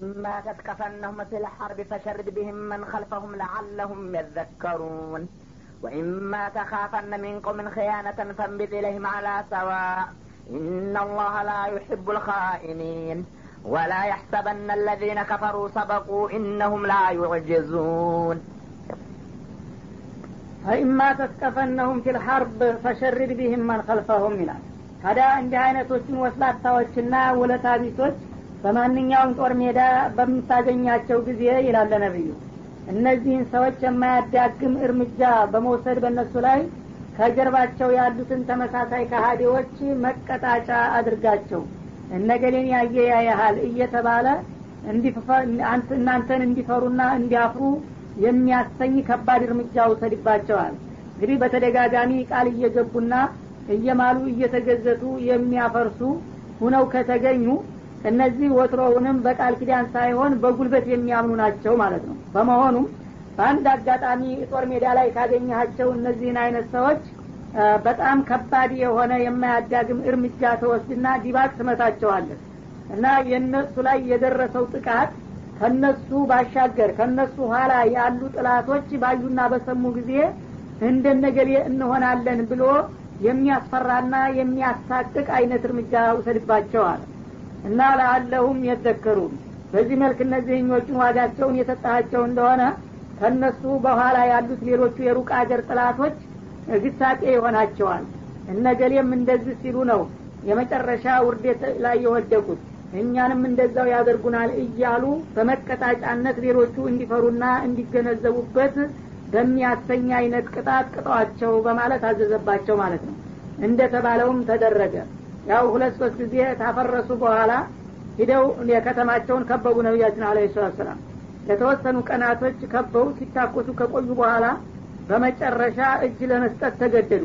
ما تثقفنهم في الحرب فشرد بهم من خلفهم لعلهم يذكرون وإما تخافن من قوم خيانة فانبذ إليهم على سواء إن الله لا يحب الخائنين ولا يحسبن الذين كفروا سبقوا إنهم لا يعجزون ፈኢማ ተስቀፈነሁም ፊል ሐርብ ፈሸርድ ቢህም መን ከልፈሁም ይላል ታዲያ እንዲህ አይነቶችን ወስላታዎችና ውለታ ቢሶች በማንኛውም ጦር ሜዳ በምታገኛቸው ጊዜ ይላለ ነብዩ እነዚህን ሰዎች የማያዳግም እርምጃ በመውሰድ በእነሱ ላይ ከጀርባቸው ያሉትን ተመሳሳይ ከሀዲዎች መቀጣጫ አድርጋቸው። እነገሌን ያየ ያያሃል እየተባለ እናንተን እንዲፈሩና እንዲያፍሩ የሚያሰኝ ከባድ እርምጃ ውሰድባቸዋል። እንግዲህ በተደጋጋሚ ቃል እየገቡና እየማሉ እየተገዘቱ የሚያፈርሱ ሁነው ከተገኙ እነዚህ ወትሮውንም በቃል ኪዳን ሳይሆን በጉልበት የሚያምኑ ናቸው ማለት ነው። በመሆኑም በአንድ አጋጣሚ ጦር ሜዳ ላይ ካገኘሃቸው እነዚህን አይነት ሰዎች በጣም ከባድ የሆነ የማያዳግም እርምጃ ተወስድና ዲባቅ ትመታቸዋለህ እና የእነሱ ላይ የደረሰው ጥቃት ከነሱ ባሻገር ከነሱ ኋላ ያሉ ጥላቶች ባዩና በሰሙ ጊዜ እንደነገሌ እንሆናለን ብሎ የሚያስፈራና የሚያሳቅቅ አይነት እርምጃ ውሰድባቸዋል እና ለአለሁም የዘከሩን በዚህ መልክ እነዚህኞቹን ዋጋቸውን የሰጣቸው እንደሆነ ከነሱ በኋላ ያሉት ሌሎቹ የሩቅ አገር ጥላቶች ግሳጤ ይሆናቸዋል። እነገሌም እንደዚህ ሲሉ ነው የመጨረሻ ውርዴት ላይ የወደቁት። እኛንም እንደዛው ያደርጉናል እያሉ በመቀጣጫነት ሌሎቹ እንዲፈሩና እንዲገነዘቡበት በሚያሰኝ አይነት ቅጣት ቅጠዋቸው በማለት አዘዘባቸው ማለት ነው። እንደተባለውም ተደረገ ያው ሁለት ሶስት ጊዜ ታፈረሱ በኋላ ሂደው የከተማቸውን ከበቡ ነቢያችን አለ ሰላት ሰላም ለተወሰኑ ቀናቶች ከበው ሲታኮሱ ከቆዩ በኋላ በመጨረሻ እጅ ለመስጠት ተገደዱ።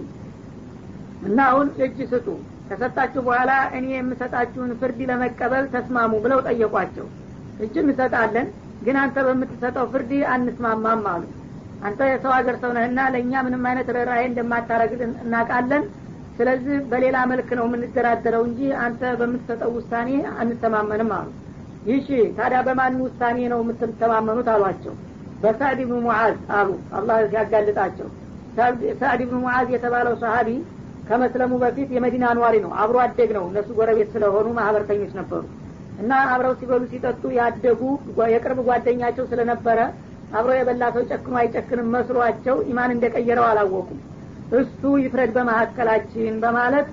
እና አሁን እጅ ስጡ። ከሰጣችሁ በኋላ እኔ የምሰጣችሁን ፍርድ ለመቀበል ተስማሙ ብለው ጠየቋቸው። እጅ እንሰጣለን ግን አንተ በምትሰጠው ፍርድ አንስማማም አሉ። አንተ የሰው ሀገር ሰው ነህና ለእኛ ምንም አይነት ርኅራሄ እንደማታረግ እናቃለን ስለዚህ በሌላ መልክ ነው የምንደራደረው እንጂ አንተ በምትሰጠው ውሳኔ አንተማመንም አሉ። ይሺ ታዲያ በማን ውሳኔ ነው የምትተማመኑት አሏቸው። በሳዕድ ብኑ ሙዓዝ አሉ። አላህ ሲያጋልጣቸው ሳዕድ ብኑ ሙዓዝ የተባለው ሰሀቢ ከመስለሙ በፊት የመዲና ኗሪ ነው። አብሮ አደግ ነው። እነሱ ጎረቤት ስለሆኑ ማህበርተኞች ነበሩ። እና አብረው ሲበሉ ሲጠጡ ያደጉ የቅርብ ጓደኛቸው ስለነበረ አብሮ የበላ ሰው ጨክኖ አይጨክንም መስሏቸው ኢማን እንደቀየረው አላወቁም እሱ ይፍረድ በመካከላችን በማለት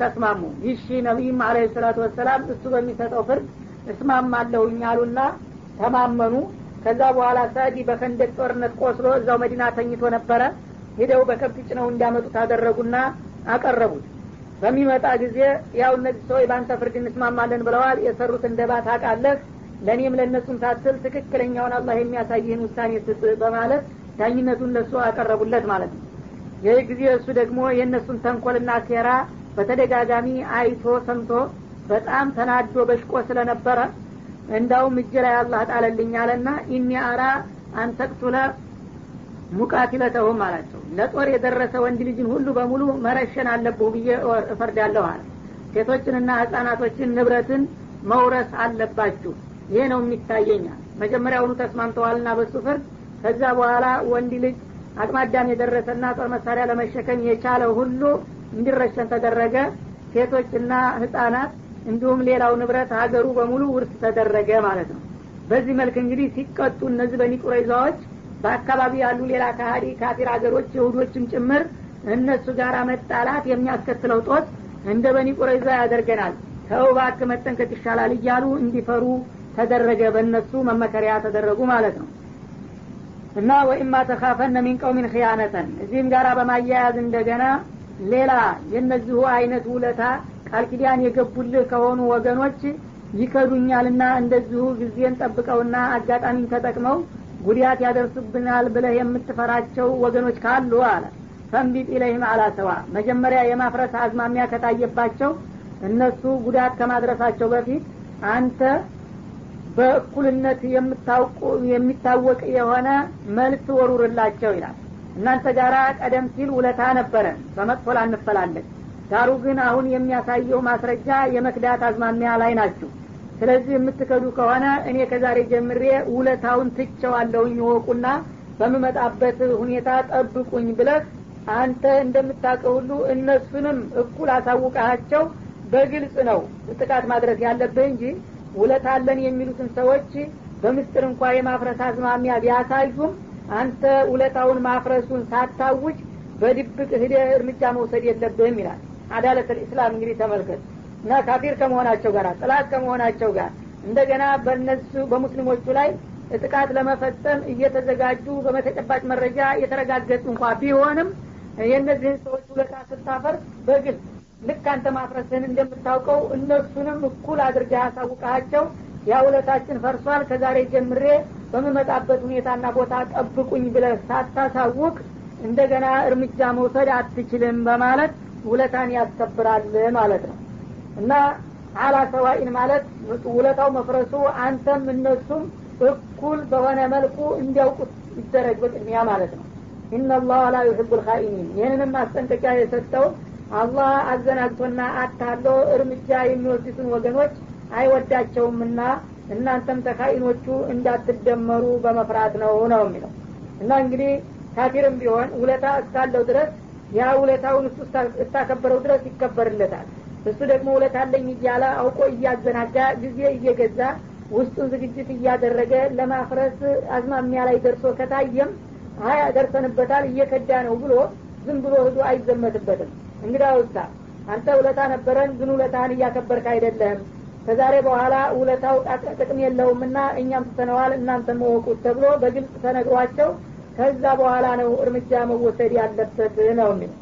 ተስማሙ። ይሺ ነቢይም አለ ሰላቱ ወሰላም እሱ በሚሰጠው ፍርድ እስማማለሁኝ አሉና ተማመኑ። ከዛ በኋላ ሳዲ በከንደቅ ጦርነት ቆስሎ እዛው መዲና ተኝቶ ነበረ። ሄደው በከብት ጭነው እንዲያመጡት አደረጉና አቀረቡት። በሚመጣ ጊዜ ያው እነዚህ ሰዎች በአንተ ፍርድ እንስማማለን ብለዋል። የሰሩት እንደባ ታቃለህ ለእኔም ለእነሱም ሳትል ትክክለኛውን አላህ የሚያሳይህን ውሳኔ ስጥ በማለት ዳኝነቱን ለሱ አቀረቡለት ማለት ነው ይህ ጊዜ እሱ ደግሞ የእነሱን ተንኮልና ሴራ በተደጋጋሚ አይቶ ሰምቶ በጣም ተናዶ በሽቆ ስለነበረ እንዳውም እጅ ላይ አላህ ጣለልኝ አለና ኢኒ አራ አንተቅቱለ ሙቃቲለተሁም አላቸው። ለጦር የደረሰ ወንድ ልጅን ሁሉ በሙሉ መረሸን አለብሁ ብዬ እፈርዳለሁ አለ። ሴቶችንና ህጻናቶችን ንብረትን መውረስ አለባችሁ። ይሄ ነው የሚታየኛል መጀመሪያውኑ ተስማምተዋልና በሱ ፍርድ ከዛ በኋላ ወንድ ልጅ አቅማዳም የደረሰና ጦር መሳሪያ ለመሸከም የቻለ ሁሉ እንዲረሸን ተደረገ። ሴቶችና ህጻናት እንዲሁም ሌላው ንብረት ሀገሩ በሙሉ ውርስ ተደረገ ማለት ነው። በዚህ መልክ እንግዲህ ሲቀጡ እነዚህ በኒ ቁረይዛዎች በአካባቢ ያሉ ሌላ ካሀዲ ካፊር ሀገሮች የሁዶችም ጭምር እነሱ ጋር መጣላት የሚያስከትለው ጦት እንደ በኒ ያደርገናል። ተው እባክህ መጠንቀቅ ይሻላል እያሉ እንዲፈሩ ተደረገ። በእነሱ መመከሪያ ተደረጉ ማለት ነው እና ወኢማ ተካፈነ ሚን ቀውሚን ክያነተን እዚህም ጋር በማያያዝ እንደገና ሌላ የነዚሁ አይነት ውለታ ቃል ኪዳን የገቡልህ ከሆኑ ወገኖች ይከዱኛልና እንደዚሁ ጊዜን ጠብቀውና አጋጣሚን ተጠቅመው ጉዳት ያደርሱብናል ብለህ የምትፈራቸው ወገኖች ካሉ አለ። ፈንቢጥ ኢለይህም አላሰዋ መጀመሪያ የማፍረስ አዝማሚያ ከታየባቸው እነሱ ጉዳት ከማድረሳቸው በፊት አንተ በእኩልነት የሚታወቅ የሆነ መልስ ወሩርላቸው ይላል። እናንተ ጋር ቀደም ሲል ውለታ ነበረን በመጥፎ ላንፈላለን ዳሩ ግን አሁን የሚያሳየው ማስረጃ የመክዳት አዝማሚያ ላይ ናችሁ። ስለዚህ የምትከዱ ከሆነ እኔ ከዛሬ ጀምሬ ውለታውን ትቸዋለሁኝ ይወቁና በምመጣበት ሁኔታ ጠብቁኝ ብለህ አንተ እንደምታውቀው ሁሉ እነሱንም እኩል አሳውቃቸው በግልጽ ነው ጥቃት ማድረስ ያለብህ እንጂ ውለታ አለን የሚሉትን ሰዎች በምስጢር እንኳ የማፍረስ አዝማሚያ ቢያሳዩም አንተ ውለታውን ማፍረሱን ሳታውጅ በድብቅ ህደ እርምጃ መውሰድ የለብህም ይላል። አዳለት ልእስላም እንግዲህ ተመልከት። እና ካፊር ከመሆናቸው ጋር ጥላት ከመሆናቸው ጋር እንደገና በነሱ በሙስሊሞቹ ላይ ጥቃት ለመፈጸም እየተዘጋጁ በመተጨባጭ መረጃ የተረጋገጡ እንኳ ቢሆንም የእነዚህን ሰዎች ውለታ ስታፈርስ በግልጽ ልክ አንተ ማፍረስህን እንደምታውቀው እነሱንም እኩል አድርገህ ያሳውቃቸው ያ ውለታችን ፈርሷል። ከዛሬ ጀምሬ በምመጣበት ሁኔታና ቦታ ጠብቁኝ ብለህ ሳታሳውቅ እንደገና እርምጃ መውሰድ አትችልም በማለት ውለታን ያስከብራል ማለት ነው። እና አላ ሰዋኢን ማለት ውለታው መፍረሱ አንተም እነሱም እኩል በሆነ መልኩ እንዲያውቁት ይደረግ በቅድሚያ ማለት ነው። ኢናላህ ላ ዩሕቡ ልካኢኒን ይህንንም ማስጠንቀቂያ የሰጠው አላህ አዘናግቶና አታሎ እርምጃ የሚወስዱትን ወገኖች አይወዳቸውምና እናንተም ተካኢኖቹ እንዳትደመሩ በመፍራት ነው ነው የሚለው። እና እንግዲህ ካፊርም ቢሆን ውለታ እስካለው ድረስ ያ ውለታውን እሱ እስታከበረው ድረስ ይከበርለታል። እሱ ደግሞ ውለታ አለኝ እያለ አውቆ እያዘናጋ ጊዜ እየገዛ ውስጡን ዝግጅት እያደረገ ለማፍረስ አዝማሚያ ላይ ደርሶ ከታየም አይ ደርሰንበታል እየከዳ ነው ብሎ ዝም ብሎ ህዶ አይዘመትበትም እንግዳ ውስታ አንተ ውለታ ነበረን ግን ውለታህን እያከበርክ አይደለህም ከዛሬ በኋላ ውለታው ጥቅም የለውምና እኛም ትተነዋል እናንተ መወቁት ተብሎ በግልጽ ተነግሯቸው ከዛ በኋላ ነው እርምጃ መወሰድ ያለበት ነው የሚል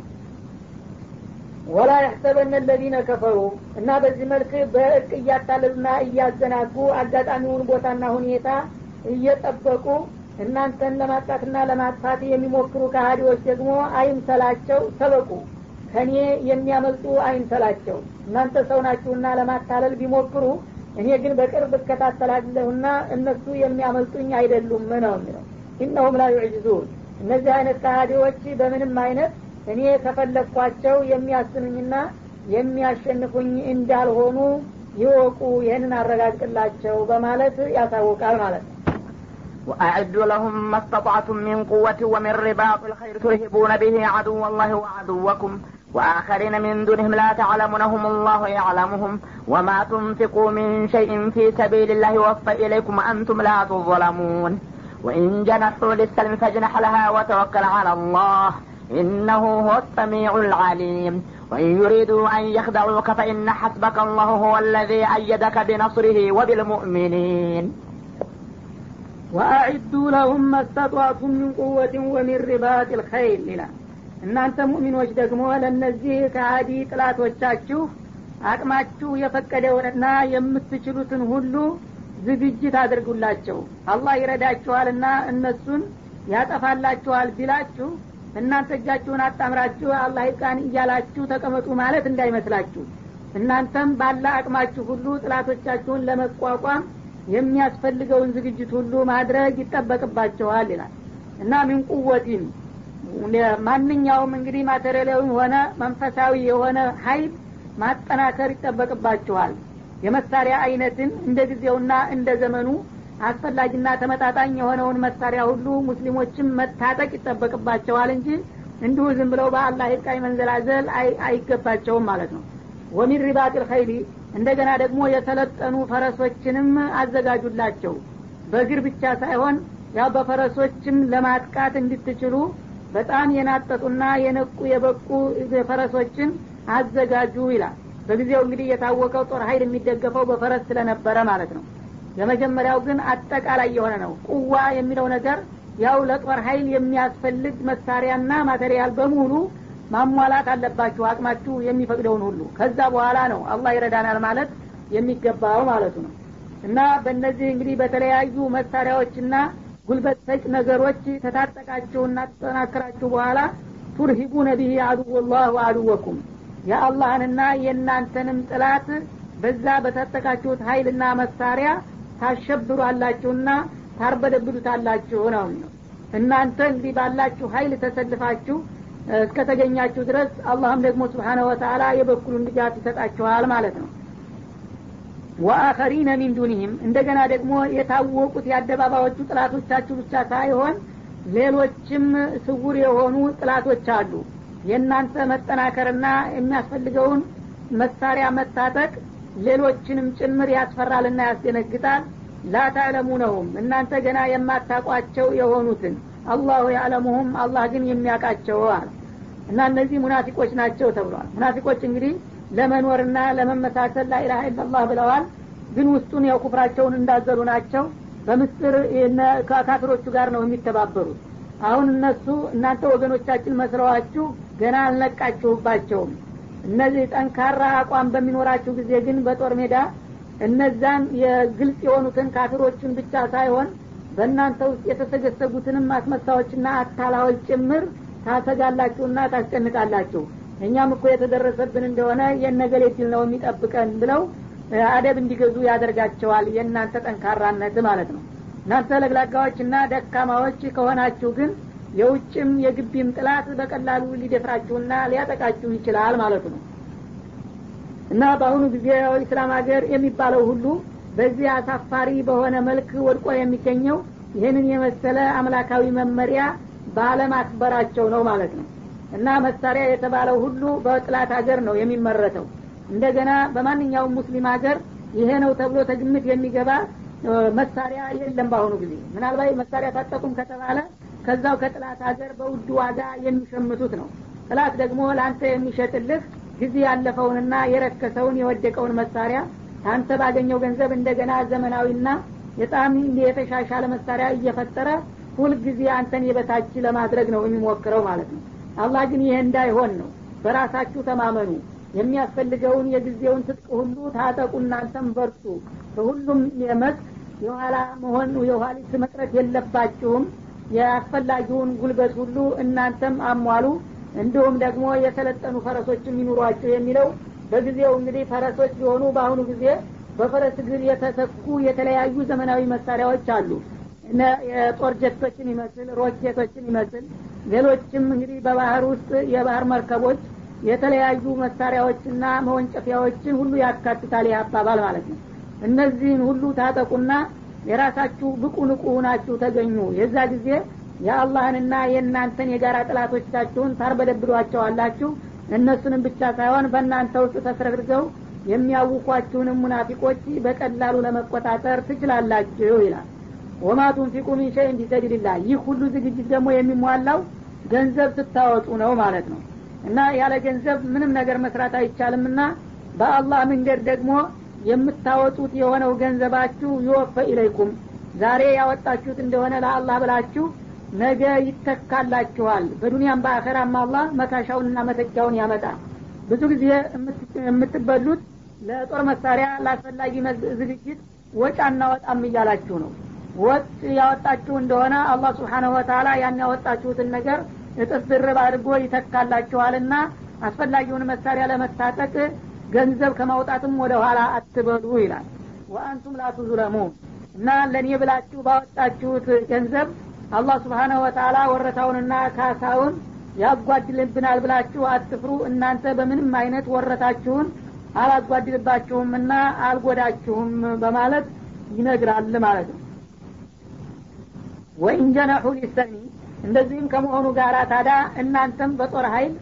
ወላ ያሕሰበነ ለዚነ ከፈሩ እና በዚህ መልክ በእርቅ እያታለሉና እያዘናጉ አጋጣሚውን ቦታና ሁኔታ እየጠበቁ እናንተን ለማጥቃትና ለማጥፋት የሚሞክሩ ከሀዲዎች ደግሞ አይምሰላቸው ተበቁ ከእኔ የሚያመልጡ አይምሰላቸው እናንተ ሰው ናችሁና ለማታለል ቢሞክሩ እኔ ግን በቅርብ እከታተላለሁና እነሱ የሚያመልጡኝ አይደሉም ነው የሚለው ኢነሁም ላ ዩዕጅዙን እነዚህ አይነት ከሃዲዎች በምንም አይነት እኔ ከፈለግኳቸው የሚያስኑኝና የሚያሸንፉኝ እንዳልሆኑ ይወቁ ይህንን አረጋግጥላቸው በማለት ያሳውቃል ማለት ነው وأعدوا لهم ما استطعتم من قوة ومن رباط الخير ترهبون به عدو الله وعدوكم وآخرين من دونهم لا تعلمونهم الله يعلمهم وما تنفقوا من شيء في سبيل الله وفى إليكم وأنتم لا تظلمون. وإن جنحوا للسلم فاجنح لها وتوكل على الله. إنه هو السميع العليم. وإن يريدوا أن يخدعوك فإن حسبك الله هو الذي أيدك بنصره وبالمؤمنين. وأعدوا لهم ما استطعتم من قوة ومن رباط الخيل لله እናንተ ሙእሚኖች ደግሞ ለእነዚህ ከሀዲ ጥላቶቻችሁ አቅማችሁ የፈቀደውንና የምትችሉትን ሁሉ ዝግጅት አድርጉላቸው። አላህ ይረዳችኋልና እነሱን ያጠፋላችኋል ቢላችሁ እናንተ እጃችሁን አጣምራችሁ አላህ ይቃን እያላችሁ ተቀመጡ ማለት እንዳይመስላችሁ። እናንተም ባለ አቅማችሁ ሁሉ ጥላቶቻችሁን ለመቋቋም የሚያስፈልገውን ዝግጅት ሁሉ ማድረግ ይጠበቅባቸዋል ይላል። እና ሚን ቁወቲን ማንኛውም እንግዲህ ማቴሪያላዊ ሆነ መንፈሳዊ የሆነ ሀይል ማጠናከር ይጠበቅባችኋል። የመሳሪያ አይነትን እንደ ጊዜውና እንደ ዘመኑ አስፈላጊና ተመጣጣኝ የሆነውን መሳሪያ ሁሉ ሙስሊሞችም መታጠቅ ይጠበቅባቸዋል እንጂ እንዲሁ ዝም ብለው በአላህ ይብቃኝ መንዘላዘል አይገባቸውም ማለት ነው። ومن رباط الخيل እንደገና ደግሞ የሰለጠኑ ፈረሶችንም አዘጋጁላቸው። በእግር ብቻ ሳይሆን ያው በፈረሶችም ለማጥቃት እንድትችሉ በጣም የናጠጡና የነቁ የበቁ ፈረሶችን አዘጋጁ ይላል። በጊዜው እንግዲህ የታወቀው ጦር ሀይል የሚደገፈው በፈረስ ስለነበረ ማለት ነው። የመጀመሪያው ግን አጠቃላይ የሆነ ነው። قوة የሚለው ነገር ያው ለጦር ሀይል የሚያስፈልግ መሳሪያና material በሙሉ ማሟላት አለባችሁ አቅማችሁ የሚፈቅደውን ሁሉ። ከዛ በኋላ ነው አላህ ይረዳናል ማለት የሚገባው ማለቱ ነው። እና በእነዚህ እንግዲህ በተለያዩ መሳሪያዎችና ጉልበት ሰጭ ነገሮች ተታጠቃችሁና ተጠናክራችሁ በኋላ ቱርሂቡ ነቢህ አድወላህ ወአድወኩም የአላህንና የእናንተንም ጥላት በዛ በታጠቃችሁት ሀይልና መሳሪያ ታሸብሯላችሁና ታርበደብዱታላችሁ ነው እናንተ እንግዲህ ባላችሁ ሀይል ተሰልፋችሁ እስከተገኛችሁ ድረስ አላህም ደግሞ ስብሓነ ወተላ የበኩሉን ድጋፍ ይሰጣችኋል ማለት ነው ወአኸሪነ ሚን ዱኒህም እንደገና ደግሞ የታወቁት የአደባባዮቹ ጥላቶቻችሁ ብቻ ሳይሆን ሌሎችም ስውር የሆኑ ጥላቶች አሉ። የእናንተ መጠናከርና የሚያስፈልገውን መሳሪያ መታጠቅ ሌሎችንም ጭምር ያስፈራልና ያስደነግጣል። ላታዕለሙነሁም እናንተ ገና የማታቋቸው የሆኑትን አላሁ ያዕለሙሁም አላህ ግን የሚያውቃቸው አለ እና እነዚህ ሙናፊቆች ናቸው ተብሏል። ሙናፊቆች እንግዲህ ለመኖርና ለመመሳሰል ላኢላሀ ኢላላህ ብለዋል። ግን ውስጡን ያው ኩፍራቸውን እንዳዘሉ ናቸው። በምስጥር ከካፊሮቹ ጋር ነው የሚተባበሩት። አሁን እነሱ እናንተ ወገኖቻችን መስለዋችሁ ገና አልነቃችሁባቸውም። እነዚህ ጠንካራ አቋም በሚኖራችሁ ጊዜ ግን በጦር ሜዳ እነዛን የግልጽ የሆኑትን ካፊሮችን ብቻ ሳይሆን በእናንተ ውስጥ የተሰገሰጉትንም አስመሳዎችና አታላዎች ጭምር ታሰጋላችሁና ታስጨንቃላችሁ እኛም እኮ የተደረሰብን እንደሆነ የነገሌ ድል ነው የሚጠብቀን ብለው አደብ እንዲገዙ ያደርጋቸዋል የእናንተ ጠንካራነት ማለት ነው። እናንተ ለግላጋዎችና ደካማዎች ከሆናችሁ ግን የውጭም የግቢም ጥላት በቀላሉ ሊደፍራችሁና ሊያጠቃችሁ ይችላል ማለት ነው። እና በአሁኑ ጊዜ ኢስላም ሀገር የሚባለው ሁሉ በዚህ አሳፋሪ በሆነ መልክ ወድቆ የሚገኘው ይህንን የመሰለ አምላካዊ መመሪያ ባለማክበራቸው ነው ማለት ነው እና መሳሪያ የተባለው ሁሉ በጥላት ሀገር ነው የሚመረተው። እንደገና በማንኛውም ሙስሊም ሀገር ይሄ ነው ተብሎ ተግምት የሚገባ መሳሪያ የለም በአሁኑ ጊዜ። ምናልባት መሳሪያ ታጠቁም ከተባለ ከዛው ከጥላት ሀገር በውድ ዋጋ የሚሸምቱት ነው። ጥላት ደግሞ ለአንተ የሚሸጥልህ ጊዜ ያለፈውንና የረከሰውን የወደቀውን መሳሪያ አንተ ባገኘው ገንዘብ እንደገና ዘመናዊና በጣም የተሻሻለ መሳሪያ እየፈጠረ ሁልጊዜ አንተን የበታች ለማድረግ ነው የሚሞክረው ማለት ነው አላህ ግን ይሄ እንዳይሆን ነው። በራሳችሁ ተማመኑ። የሚያስፈልገውን የጊዜውን ትጥቅ ሁሉ ታጠቁ እናንተም በርቱ። በሁሉም የመስክ የኋላ መሆን የኋሊት መቅረት የለባችሁም። የአስፈላጊውን ጉልበት ሁሉ እናንተም አሟሉ። እንዲሁም ደግሞ የሰለጠኑ ፈረሶች የሚኑሯቸው የሚለው በጊዜው እንግዲህ ፈረሶች ቢሆኑ በአሁኑ ጊዜ በፈረስ እግር የተተኩ የተለያዩ ዘመናዊ መሳሪያዎች አሉ። የጦር ጀቶችን ይመስል ሮኬቶችን ይመስል ሌሎችም እንግዲህ በባህር ውስጥ የባህር መርከቦች የተለያዩ መሳሪያዎችና መወንጨፊያዎችን ሁሉ ያካትታል ይህ አባባል ማለት ነው። እነዚህን ሁሉ ታጠቁና የራሳችሁ ብቁ ንቁ ሁናችሁ ተገኙ። የዛ ጊዜ የአላህንና የእናንተን የጋራ ጥላቶቻችሁን ታርበደብዷቸዋላችሁ እነሱንም ብቻ ሳይሆን በእናንተ ውስጥ ተስረግርገው የሚያውቋችሁንም ሙናፊቆች በቀላሉ ለመቆጣጠር ትችላላችሁ ይላል ወማ ቱንፊቁ ሚን ሸይን ቢሰቢልላህ ይህ ሁሉ ዝግጅት ደግሞ የሚሟላው ገንዘብ ስታወጡ ነው ማለት ነው። እና ያለ ገንዘብ ምንም ነገር መስራት አይቻልምና በአላህ መንገድ ደግሞ የምታወጡት የሆነው ገንዘባችሁ ይወፈ ኢለይኩም ዛሬ ያወጣችሁት እንደሆነ ለአላህ ብላችሁ ነገ ይተካላችኋል። በዱንያም በአኸራም አላህ መካሻውንና መተኪያውን ያመጣል። ብዙ ጊዜ የምትበሉት ለጦር መሳሪያ ለአስፈላጊ ዝግጅት ወጭ አናወጣም እያላችሁ ነው ወጥ ያወጣችሁ እንደሆነ አላህ ስብሓነሁ ወተላ ያን ያወጣችሁትን ነገር እጥፍ ድርብ አድርጎ ይተካላችኋልና አስፈላጊውን መሳሪያ ለመታጠቅ ገንዘብ ከማውጣትም ወደ ኋላ አትበሉ ይላል። ወአንቱም ላቱዙለሙ እና ለእኔ ብላችሁ ባወጣችሁት ገንዘብ አላህ ስብሓነሁ ወተላ ወረታውንና ካሳውን ያጓድልብናል ብላችሁ አትፍሩ። እናንተ በምንም አይነት ወረታችሁን አላጓድልባችሁምና አልጎዳችሁም በማለት ይነግራል ማለት ነው ወኢንጀነሑ ሊሰኒ እንደዚህም ከመሆኑ ጋር ታዳ እናንተም በጦር ኃይል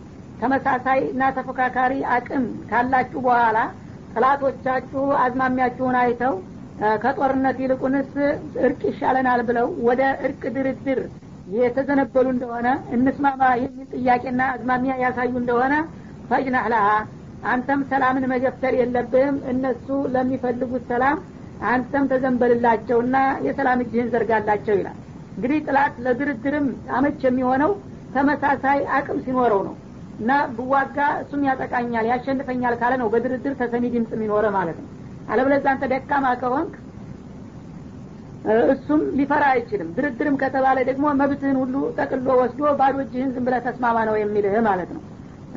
ተመሳሳይ እና ተፎካካሪ አቅም ካላችሁ በኋላ ጥላቶቻችሁ አዝማሚያችሁን አይተው ከጦርነት ይልቁንስ እርቅ ይሻለናል ብለው ወደ እርቅ ድርድር የተዘነበሉ እንደሆነ እንስማማ የሚል ጥያቄና አዝማሚያ ያሳዩ እንደሆነ ፈጅናህ ለሃ አንተም ሰላምን መገፍተር የለብህም እነሱ ለሚፈልጉት ሰላም አንተም ተዘንበልላቸውና የሰላም እጅህን ዘርጋላቸው ይላል እንግዲህ ጥላት ለድርድርም አመች የሚሆነው ተመሳሳይ አቅም ሲኖረው ነው። እና ብዋጋ እሱም ያጠቃኛል ያሸንፈኛል ካለ ነው በድርድር ተሰሚ ድምፅ የሚኖረ ማለት ነው። አለበለዛ አንተ ደካማ ከሆንክ እሱም ሊፈራ አይችልም። ድርድርም ከተባለ ደግሞ መብትህን ሁሉ ጠቅሎ ወስዶ ባዶ እጅህን ዝም ብለህ ተስማማ ነው የሚልህ ማለት ነው።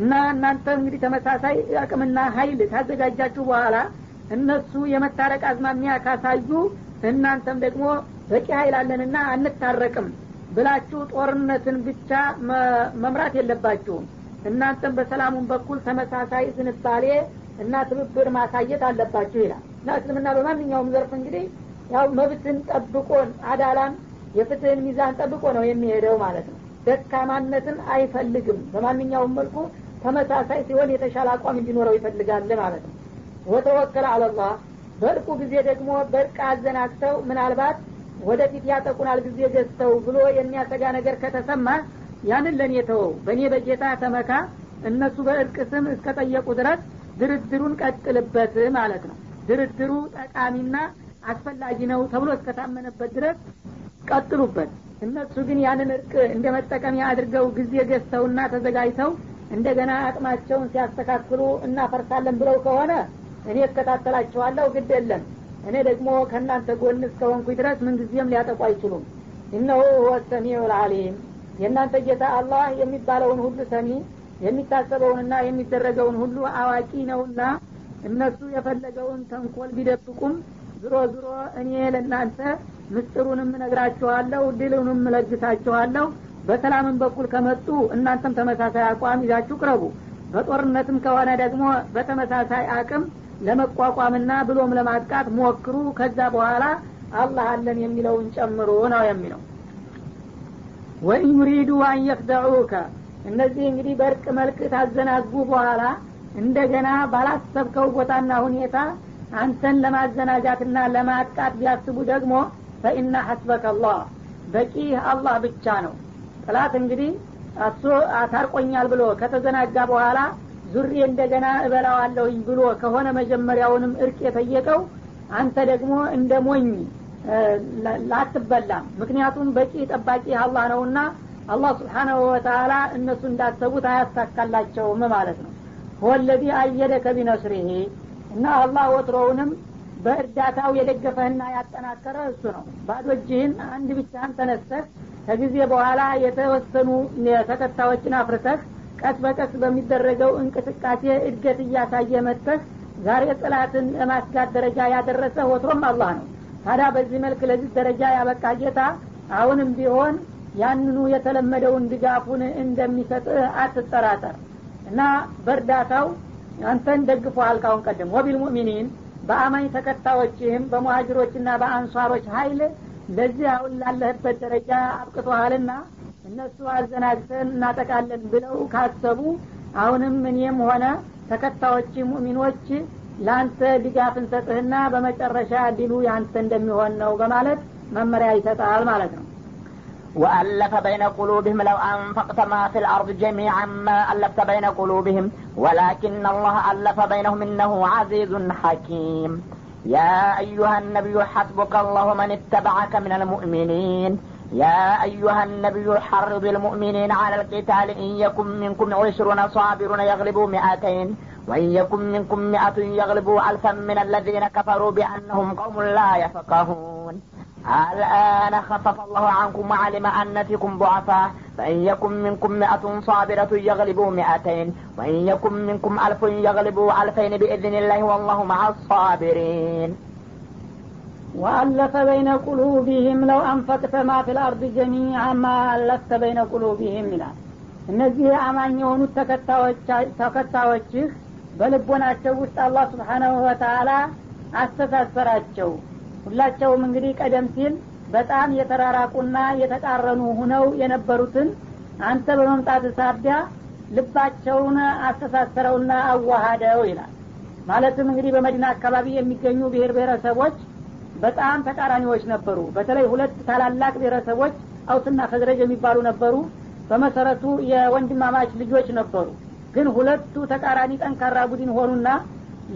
እና እናንተ እንግዲህ ተመሳሳይ አቅምና ሀይል ታዘጋጃችሁ በኋላ እነሱ የመታረቅ አዝማሚያ ካሳዩ እናንተም ደግሞ በቂ ሀይል አለንና አንታረቅም ብላችሁ ጦርነትን ብቻ መምራት የለባችሁም። እናንተም በሰላሙን በኩል ተመሳሳይ ዝንባሌ እና ትብብር ማሳየት አለባችሁ ይላል። እና እስልምና በማንኛውም ዘርፍ እንግዲህ ያው መብትን ጠብቆን አዳላን የፍትህን ሚዛን ጠብቆ ነው የሚሄደው ማለት ነው። ደካማነትን አይፈልግም። በማንኛውም መልኩ ተመሳሳይ ሲሆን የተሻለ አቋም እንዲኖረው ይፈልጋል ማለት ነው። ወተወከለ አለላህ። በእርቁ ጊዜ ደግሞ በእርቅ አዘናግተው ምናልባት ወደፊት ያጠቁናል ጊዜ ገዝተው ብሎ የሚያሰጋ ነገር ከተሰማ ያንን ለእኔ ተወው። በእኔ በጌታ ተመካ። እነሱ በእርቅ ስም እስከጠየቁ ድረስ ድርድሩን ቀጥልበት ማለት ነው። ድርድሩ ጠቃሚና አስፈላጊ ነው ተብሎ እስከታመነበት ድረስ ቀጥሉበት። እነሱ ግን ያንን እርቅ እንደ መጠቀሚያ አድርገው ጊዜ ገዝተውና ተዘጋጅተው እንደገና አቅማቸውን ሲያስተካክሉ እናፈርሳለን ብለው ከሆነ እኔ እከታተላቸዋለሁ ግድ የለም እኔ ደግሞ ከእናንተ ጎን እስከሆንኩኝ ድረስ ምንጊዜም ሊያጠቁ አይችሉም። እነሆ ሁወ ሰሚዑ ልአሊም የእናንተ ጌታ አላህ የሚባለውን ሁሉ ሰሚ የሚታሰበውንና የሚደረገውን ሁሉ አዋቂ ነውና እነሱ የፈለገውን ተንኮል ቢደብቁም ዝሮ ዝሮ እኔ ለእናንተ ምስጢሩንም እነግራችኋለሁ ድልውንም እለግሳችኋለሁ። በሰላምን በኩል ከመጡ እናንተም ተመሳሳይ አቋም ይዛችሁ ቅረቡ። በጦርነትም ከሆነ ደግሞ በተመሳሳይ አቅም ለመቋቋምና ብሎም ለማጥቃት ሞክሩ ከዛ በኋላ አላህ አለን የሚለውን ጨምሮ ነው የሚለው። ወኢን ዩሪዱ አን የክደዑከ። እነዚህ እንግዲህ በእርቅ መልክ ታዘናጉ በኋላ እንደገና ባላሰብከው ቦታና ሁኔታ አንተን ለማዘናጋትና ለማጥቃት ቢያስቡ ደግሞ ፈኢና ሐስበከ በቂ አላህ ብቻ ነው። ጥላት እንግዲህ አታርቆኛል ብሎ ከተዘናጋ በኋላ ዙሬ እንደገና እበላዋለሁኝ ብሎ ከሆነ መጀመሪያውንም እርቅ የጠየቀው አንተ ደግሞ እንደ ሞኝ ላትበላም። ምክንያቱም በቂ ጠባቂ አላህ ነውና አላህ ስብሓናሁ ወተላ እነሱ እንዳሰቡት አያሳካላቸውም ማለት ነው። ወለዚ አየደከ ቢነስሪሄ እና አላህ ወትሮውንም በእርዳታው የደገፈህና ያጠናከረ እሱ ነው። ባዶ እጅህን አንድ ብቻህን ተነስተህ ከጊዜ በኋላ የተወሰኑ ተከታዮችን አፍርተህ ቀስ በቀስ በሚደረገው እንቅስቃሴ እድገት እያሳየ መጥተህ ዛሬ ጥላትን ለማስጋት ደረጃ ያደረሰ ወትሮም አላህ ነው። ታዲያ በዚህ መልክ ለዚህ ደረጃ ያበቃ ጌታ አሁንም ቢሆን ያንኑ የተለመደውን ድጋፉን እንደሚሰጥህ አትጠራጠር። እና በእርዳታው አንተን ደግፎሃል ካሁን ቀደም። ወቢል ሙእሚኒን በአማኝ ተከታዮችህም በሙሀጅሮችና በአንሷሮች ሀይል ለዚህ አሁን ላለህበት ደረጃ አብቅቶሃልና እነሱ አዘናግተን እናጠቃለን ብለው ካሰቡ አሁንም እኔም ሆነ ተከታዮች ሙእሚኖች ለአንተ ድጋፍ እንሰጥህና በመጨረሻ ድሉ ያንተ እንደሚሆን ነው በማለት መመሪያ ይሰጣል ማለት ነው وألف بين قلوبهم لو أنفقت ما في الأرض جميعا ما ألفت بين قلوبهم ولكن الله ألف بينهم إنه عزيز حكيم يا أيها النبي حسبك الله من اتبعك من المؤمنين يا أيها النبي حرض المؤمنين على القتال إن يكن منكم عشرون صابرون يغلبوا مئتين وإن يكن منكم مئة يغلبوا ألفا من الذين كفروا بأنهم قوم لا يفقهون. الآن خفف الله عنكم وعلم أن فيكم ضعفاء فإن يكن منكم مئة صابرة يغلبوا مئتين وإن يكن منكم ألف يغلبوا ألفين بإذن الله والله مع الصابرين. ወአለፈ በይነ ቁሉቢህም ለው አንፈቅተ ማ ፊል አርድ ጀሚዓ ማ አለፍተ በይነ ቁሉቢህም ይላል እነዚህ አማኝ የሆኑት ተከታዮችህ በልቦናቸው ውስጥ አላህ ስብሓናሁ ወተአላ አስተሳሰራቸው። ሁላቸውም እንግዲህ ቀደም ሲል በጣም የተራራቁና የተቃረኑ ሁነው የነበሩትን አንተ በመምጣት ሳቢያ ልባቸውን አስተሳሰረውና አዋሃደው ይላል። ማለትም እንግዲህ በመዲና አካባቢ የሚገኙ ብሔር ብሔረሰቦች በጣም ተቃራኒዎች ነበሩ። በተለይ ሁለት ታላላቅ ብሔረሰቦች አውስና ከዝረጅ የሚባሉ ነበሩ። በመሰረቱ የወንድማማች ልጆች ነበሩ። ግን ሁለቱ ተቃራኒ ጠንካራ ቡድን ሆኑና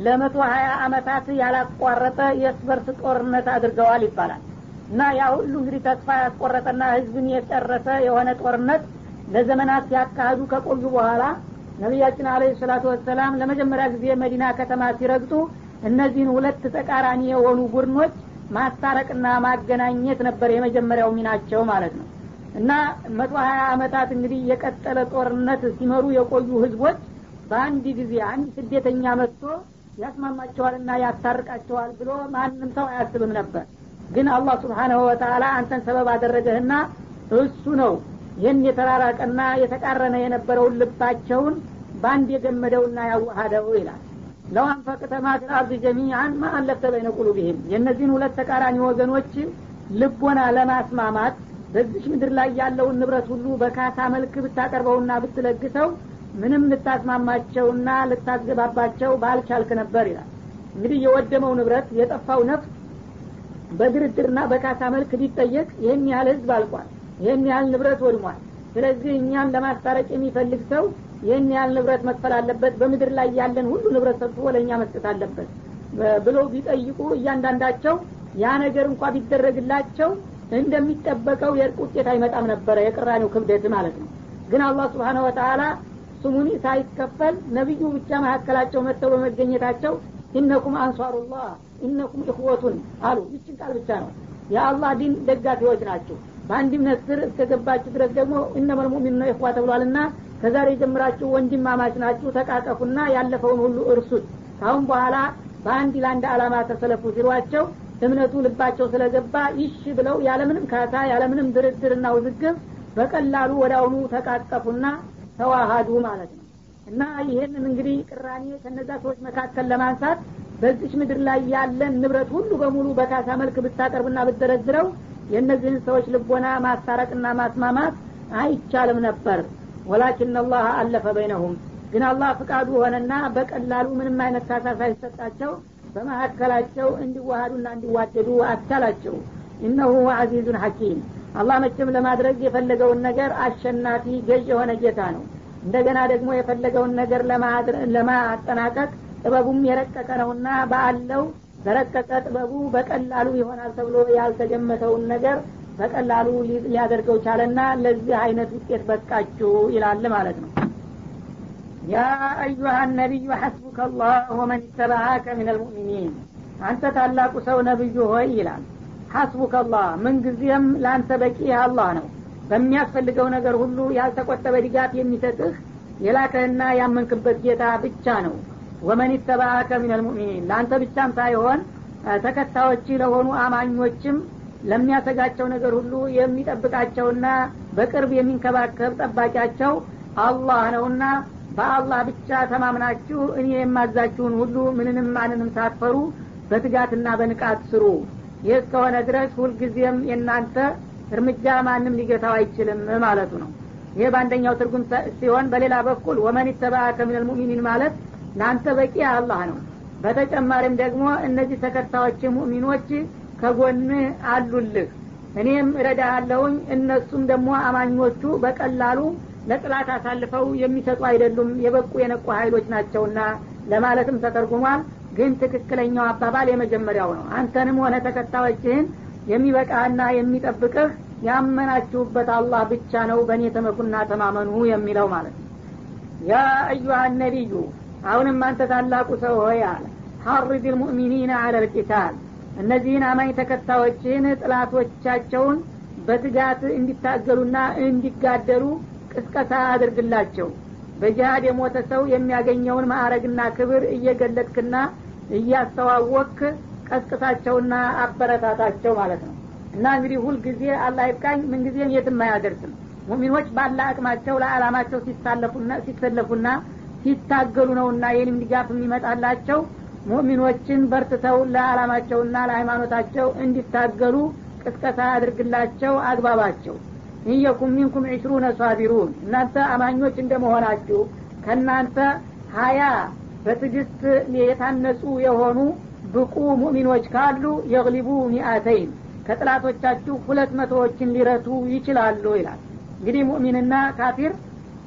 ለመቶ ሀያ አመታት ያላቋረጠ የእስበርስ ጦርነት አድርገዋል ይባላል። እና ያ ሁሉ እንግዲህ ተስፋ ያስቆረጠና ህዝብን የጨረሰ የሆነ ጦርነት ለዘመናት ሲያካሂዱ ከቆዩ በኋላ ነቢያችን አለ ሰላቱ ወሰላም ለመጀመሪያ ጊዜ መዲና ከተማ ሲረግጡ እነዚህን ሁለት ተቃራኒ የሆኑ ቡድኖች ማስታረቅና ማገናኘት ነበር የመጀመሪያው ሚናቸው ማለት ነው። እና መቶ ሀያ አመታት እንግዲህ የቀጠለ ጦርነት ሲመሩ የቆዩ ህዝቦች በአንድ ጊዜ አንድ ስደተኛ መጥቶ ያስማማቸዋልና ያስታርቃቸዋል ብሎ ማንም ሰው አያስብም ነበር። ግን አላህ ስብሓናሁ ወተላ አንተን ሰበብ አደረገህና እሱ ነው ይህን የተራራቀና የተቃረነ የነበረውን ልባቸውን በአንድ የገመደውና ያዋሃደው ይላል ለው አንፈቅተ ማ ፊል አርድ ጀሚዓን ማ አለፍተ በይነ ቁሉቢህም የእነዚህን ሁለት ተቃራኒ ወገኖች ልቦና ለማስማማት በዚች ምድር ላይ ያለውን ንብረት ሁሉ በካሳ መልክ ብታቀርበውና ብትለግሰው ምንም ልታስማማቸውና ልታስገባባቸው ባልቻልክ ነበር ይላል። እንግዲህ የወደመው ንብረት የጠፋው ነፍስ በድርድርና በካሳ መልክ ሊጠየቅ ይህን ያህል ህዝብ አልቋል ይህን ያህል ንብረት ወድሟል። ስለዚህ እኛን ለማስታረቅ የሚፈልግ ሰው ይህን ያህል ንብረት መክፈል አለበት። በምድር ላይ ያለን ሁሉ ንብረት ሰብስቦ ለእኛ መስጠት አለበት። ብለው ቢጠይቁ እያንዳንዳቸው ያ ነገር እንኳ ቢደረግላቸው እንደሚጠበቀው የእርቅ ውጤት አይመጣም ነበረ። የቅራኔው ክብደት ማለት ነው። ግን አላህ ስብሓነ ወተአላ ስሙኒ ሳይከፈል ነቢዩ ብቻ መካከላቸው መጥተው በመገኘታቸው ኢነኩም አንሷሩላህ ኢነኩም እኽወቱን አሉ። ይችን ቃል ብቻ ነው። የአላህ ዲን ደጋፊዎች ናቸው። በአንድ እምነት ስር እስከገባችሁ ድረስ ደግሞ እነመል ሙእሚኑነ ኢኽዋ ተብሏልና ከዛሬ ጀምራችሁ ወንድማማች ናችሁ ተቃቀፉና ያለፈውን ሁሉ እርሱት። ካሁን በኋላ በአንድ ለአንድ አላማ ተሰለፉ ሲሏቸው እምነቱ ልባቸው ስለገባ ይሽ ብለው ያለምንም ካሳ ያለምንም ድርድርና ውዝግብ በቀላሉ ወደ አሁኑ ተቃቀፉና ተዋሃዱ ማለት ነው። እና ይህንን እንግዲህ ቅራኔ ከነዛ ሰዎች መካከል ለማንሳት በዚች ምድር ላይ ያለን ንብረት ሁሉ በሙሉ በካሳ መልክ ብታቀርብና ብትደረድረው የእነዚህን ሰዎች ልቦና ማስታረቅና ማስማማት አይቻልም ነበር ወላኪን አላህ አለፈ በይነሁም። ግን አላህ ፍቃዱ ሆነና በቀላሉ ምንም አይነት ካሳ ሳይሰጣቸው በመካከላቸው እንዲዋሃዱና እንዲዋደዱ አስቻላቸው። እነሁ አዚዙን ሐኪም። አላህ መቼም ለማድረግ የፈለገውን ነገር አሸናፊ ገዥ የሆነ ጌታ ነው። እንደገና ደግሞ የፈለገውን ነገር ለማጠናቀቅ ጥበቡም የረቀቀ ነውና በአለው በረቀቀ ጥበቡ በቀላሉ ይሆናል ተብሎ ያልተገመተውን ነገር በቀላሉ ሊያደርገው ቻለና ለዚህ አይነት ውጤት በቃችሁ ይላል ማለት ነው። ያ አዩሃ ነቢዩ ሐስቡከ አላህ ወመን ተበዓከ ምን አልሙእሚኒን አንተ ታላቁ ሰው ነብዩ ሆይ ይላል። ሐስቡከ አላህ ምንጊዜም ለአንተ በቂ አላህ ነው። በሚያስፈልገው ነገር ሁሉ ያልተቆጠበ ድጋፍ የሚሰጥህ የላከህና ያመንክበት ጌታ ብቻ ነው። ወመን ተበአከ ምን አልሙእሚኒን ለአንተ ብቻም ሳይሆን ተከታዮች ለሆኑ አማኞችም ለሚያሰጋቸው ነገር ሁሉ የሚጠብቃቸውና በቅርብ የሚንከባከብ ጠባቂያቸው አላህ ነውና በአላህ ብቻ ተማምናችሁ እኔ የማዛችሁን ሁሉ ምንንም ማንንም ሳትፈሩ በትጋትና በንቃት ስሩ። ይህ እስከሆነ ድረስ ሁልጊዜም የእናንተ እርምጃ ማንም ሊገታው አይችልም ማለቱ ነው። ይህ በአንደኛው ትርጉም ሲሆን በሌላ በኩል ወመን ተባአከ ምን ማለት ለአንተ በቂ አላህ ነው። በተጨማሪም ደግሞ እነዚህ ተከታዮች ሙእሚኖች ከጎን አሉልህ። እኔም እረዳሃለሁኝ እነሱም ደግሞ አማኞቹ በቀላሉ ለጥላት አሳልፈው የሚሰጡ አይደሉም የበቁ የነቁ ሀይሎች ናቸውና ለማለትም ተተርጉሟል። ግን ትክክለኛው አባባል የመጀመሪያው ነው። አንተንም ሆነ ተከታዮችህን የሚበቃና የሚጠብቅህ ያመናችሁበት አላህ ብቻ ነው። በእኔ ተመኩና ተማመኑ የሚለው ማለት ነው። ያ አዩሃ ነቢዩ አሁንም አንተ ታላቁ ሰው ሆይ አለ። ሐርድ ልሙእሚኒን አለ ልቂታል እነዚህን አማኝ ተከታዮችን ጥላቶቻቸውን በትጋት እንዲታገሉና እንዲጋደሉ ቅስቀሳ አድርግላቸው። በጅሃድ የሞተ ሰው የሚያገኘውን ማዕረግና ክብር እየገለጥክና እያስተዋወክ ቀስቅሳቸውና አበረታታቸው ማለት ነው። እና እንግዲህ ሁልጊዜ አላህ ይብቃኝ ምንጊዜም የትም አያደርስም። ሙሚኖች ባለ አቅማቸው ለአላማቸው ሲሰለፉና ሲታገሉ ነውና ይህንም ድጋፍ የሚመጣላቸው ሙእሚኖችን በርትተው ለአላማቸውና ለሃይማኖታቸው እንዲታገሉ ቅስቀሳ አድርግላቸው አግባባቸው። ኢየኩም ሚንኩም ዒሽሩነ ሳቢሩን። እናንተ አማኞች እንደመሆናችሁ ከእናንተ ሀያ በትዕግስት የታነጹ የሆኑ ብቁ ሙእሚኖች ካሉ የግሊቡ ሚአተይን። ከጥላቶቻችሁ ሁለት መቶዎችን ሊረቱ ይችላሉ ይላል። እንግዲህ ሙእሚንና ካፊር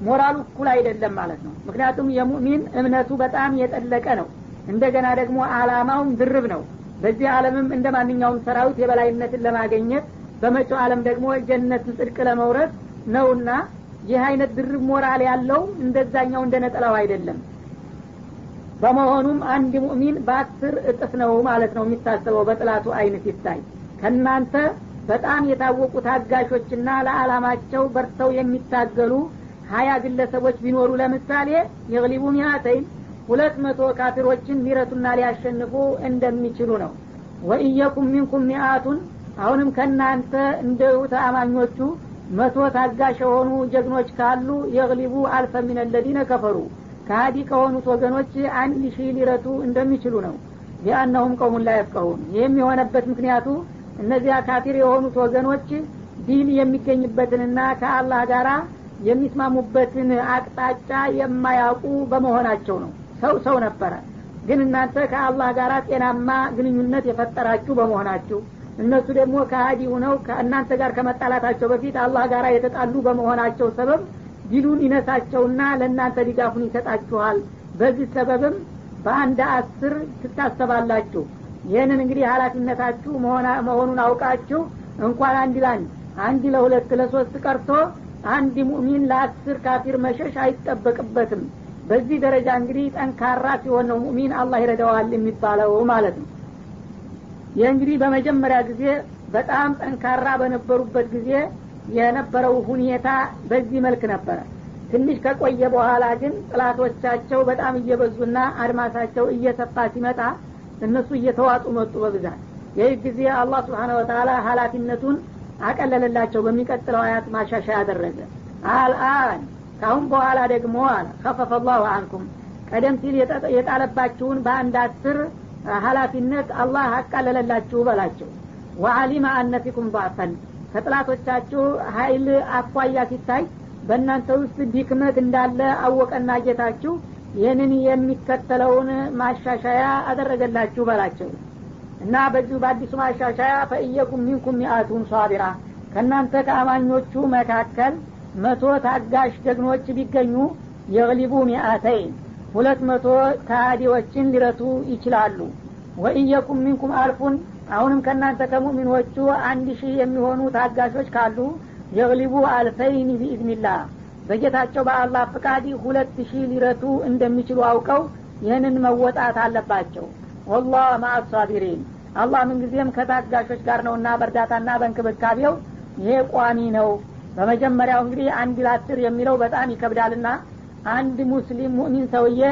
ሞራሉ እኩል አይደለም ማለት ነው። ምክንያቱም የሙእሚን እምነቱ በጣም የጠለቀ ነው እንደገና ደግሞ አላማውም ድርብ ነው። በዚህ አለምም እንደ ማንኛውም ሰራዊት የበላይነትን ለማገኘት በመጪው አለም ደግሞ ጀነትን ጽድቅ ለመውረድ ነውና ይህ አይነት ድርብ ሞራል ያለው እንደዛኛው እንደ ነጠላው አይደለም። በመሆኑም አንድ ሙእሚን በአስር እጥፍ ነው ማለት ነው የሚታሰበው በጥላቱ አይን ሲታይ። ከእናንተ በጣም የታወቁ ታጋሾችና ለአላማቸው በርተው የሚታገሉ ሀያ ግለሰቦች ቢኖሩ ለምሳሌ የግሊቡ ሚያተይን ሁለት መቶ ካፊሮችን ሊረቱና ሊያሸንፉ እንደሚችሉ ነው። ወኢየኩም ሚንኩም ሚአቱን አሁንም ከእናንተ እንደው ተአማኞቹ መቶ ታጋሽ የሆኑ ጀግኖች ካሉ يغلبوا ألفا من الذين كفروا ከሀዲ ከሆኑት ወገኖች አንድ ሺህ ሊረቱ እንደሚችሉ ነው። لأنهم قوم لا يفقهون ይህም የሆነበት ምክንያቱ እነዚያ ካፊር የሆኑት ወገኖች ድል የሚገኝበትንና ከአላህ ጋር የሚስማሙበትን አቅጣጫ የማያውቁ በመሆናቸው ነው ሰው ሰው ነበረ። ግን እናንተ ከአላህ ጋር ጤናማ ግንኙነት የፈጠራችሁ በመሆናችሁ እነሱ ደግሞ ከሀዲ ሁነው ከእናንተ ጋር ከመጣላታቸው በፊት አላህ ጋር የተጣሉ በመሆናቸው ሰበብ ዲሉን ይነሳቸውና ለእናንተ ድጋፉን ይሰጣችኋል። በዚህ ሰበብም በአንድ አስር ትታሰባላችሁ። ይህንን እንግዲህ ሀላፊነታችሁ መሆኑን አውቃችሁ እንኳን አንድ ለአንድ አንድ ለሁለት ለሶስት ቀርቶ አንድ ሙእሚን ለአስር ካፊር መሸሽ አይጠበቅበትም በዚህ ደረጃ እንግዲህ ጠንካራ ሲሆን ነው ሙእሚን አላህ ይረዳዋል የሚባለው ማለት ነው። ይህ እንግዲህ በመጀመሪያ ጊዜ በጣም ጠንካራ በነበሩበት ጊዜ የነበረው ሁኔታ በዚህ መልክ ነበረ። ትንሽ ከቆየ በኋላ ግን ጥላቶቻቸው በጣም እየበዙና አድማሳቸው እየሰፋ ሲመጣ እነሱ እየተዋጡ መጡ በብዛት። ይህ ጊዜ አላህ ስብሓን ወተላ ሀላፊነቱን አቀለለላቸው በሚቀጥለው አያት ማሻሻያ ያደረገ። አልአን ካሁን በኋላ ደግሞ አለ ከፈፈ ላሁ አንኩም። ቀደም ሲል የጣለባችሁን በአንድ አስር ሀላፊነት አላህ አቃለለላችሁ በላቸው። ወአሊማ አነፊኩም ባፈን ከጥላቶቻችሁ ሀይል አኳያ ሲታይ በእናንተ ውስጥ ድክመት እንዳለ አወቀና ጌታችሁ ይህንን የሚከተለውን ማሻሻያ አደረገላችሁ በላቸው። እና በዚሁ በአዲሱ ማሻሻያ ፈእየኩም ሚንኩም ሚአቱን ሷቢራ። ከእናንተ ከአማኞቹ መካከል መቶ ታጋሽ ጀግኖች ቢገኙ የግሊቡ ሚአተይን ሁለት መቶ ከሃዲዎችን ሊረቱ ይችላሉ። ወኢየኩም ሚንኩም አልፉን አሁንም ከእናንተ ከሙእሚኖቹ አንድ ሺህ የሚሆኑ ታጋሾች ካሉ የግሊቡ አልፈይን ቢኢዝኒላህ በጌታቸው በአላህ ፍቃድ ሁለት ሺህ ሊረቱ እንደሚችሉ አውቀው ይህንን መወጣት አለባቸው። ወላህ ማአሳቢሪን አላህ ምንጊዜም ከታጋሾች ጋር ነውና በእርዳታና በእንክብካቤው ይሄ ቋሚ ነው በመጀመሪያው እንግዲህ አንድ ለአስር የሚለው በጣም ይከብዳልና አንድ ሙስሊም ሙእሚን ሰውዬ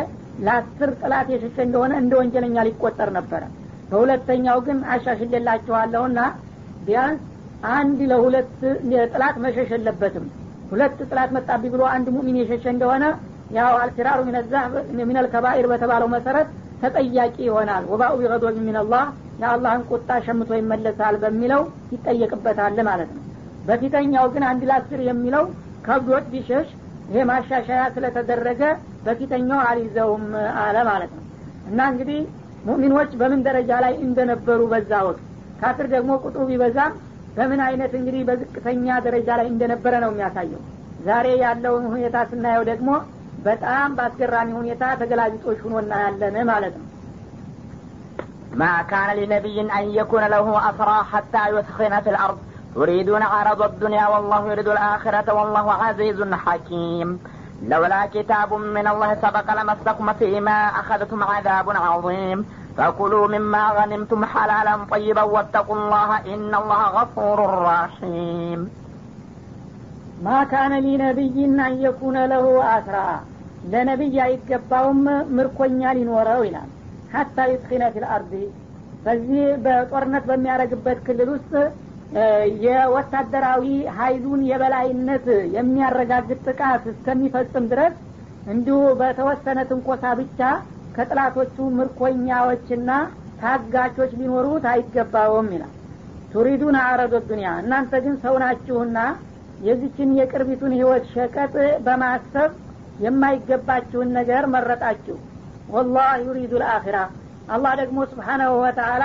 ለአስር ጥላት የሸሸ እንደሆነ እንደ ወንጀለኛ ሊቆጠር ነበረ። በሁለተኛው ግን አሻሽሌላችኋለሁና ቢያንስ አንድ ለሁለት ጥላት መሸሽ የለበትም። ሁለት ጥላት መጣቢ ብሎ አንድ ሙእሚን የሸሸ እንደሆነ ያው አልፊራሩ ሚነል በተባለው መሰረት ተጠያቂ ይሆናል። ወባኡ ቢገዶብ ሚንላህ የአላህን ቁጣ ሸምቶ ይመለሳል በሚለው ይጠየቅበታል ማለት ነው በፊተኛው ግን አንድ ለአስር የሚለው ከብዶት ቢሸሽ ይሄ ማሻሻያ ስለተደረገ በፊተኛው አልይዘውም አለ ማለት ነው እና እንግዲህ ሙእሚኖች በምን ደረጃ ላይ እንደነበሩ በዛ ወቅት ካፍር ደግሞ ቁጥሩ ቢበዛም በምን አይነት እንግዲህ በዝቅተኛ ደረጃ ላይ እንደነበረ ነው የሚያሳየው ዛሬ ያለውን ሁኔታ ስናየው ደግሞ በጣም በአስገራሚ ሁኔታ ተገላቢጦች ሁኖ እናያለን ማለት ነው ما كان لنبي أن يكون له أسرى حتى يثخن في الأرض تريدون عرض الدنيا والله يريد الآخرة والله عزيز حكيم لولا كتاب من الله سبق لمسكم فيما أخذتم عذاب عظيم فكلوا مما غنمتم حلالا طيبا واتقوا الله إن الله غفور رحيم ما كان لنبي أن يكون له أسرى ለነቢይ አይገባውም ምርኮኛ ሊኖረው ይላል ሀታ ዩትኪነ ፊል አርዲ በዚህ በጦርነት በሚያደረግበት ክልል ውስጥ የወታደራዊ ሀይሉን የበላይነት የሚያረጋግጥ ጥቃት እስከሚፈጽም ድረስ እንዲሁ በተወሰነ ትንኮሳ ብቻ ከጥላቶቹ ምርኮኛዎችና ታጋቾች ሊኖሩት አይገባውም ይላል። ቱሪዱን አረዶ ዱኒያ እናንተ ግን ሰው ናችሁና የዚችን የቅርቢቱን ህይወት ሸቀጥ በማሰብ የማይገባችሁን ነገር መረጣችሁ። ወላህ ዩሪዱ ልአኪራ አላህ ደግሞ ስብሓናሁ ወተአላ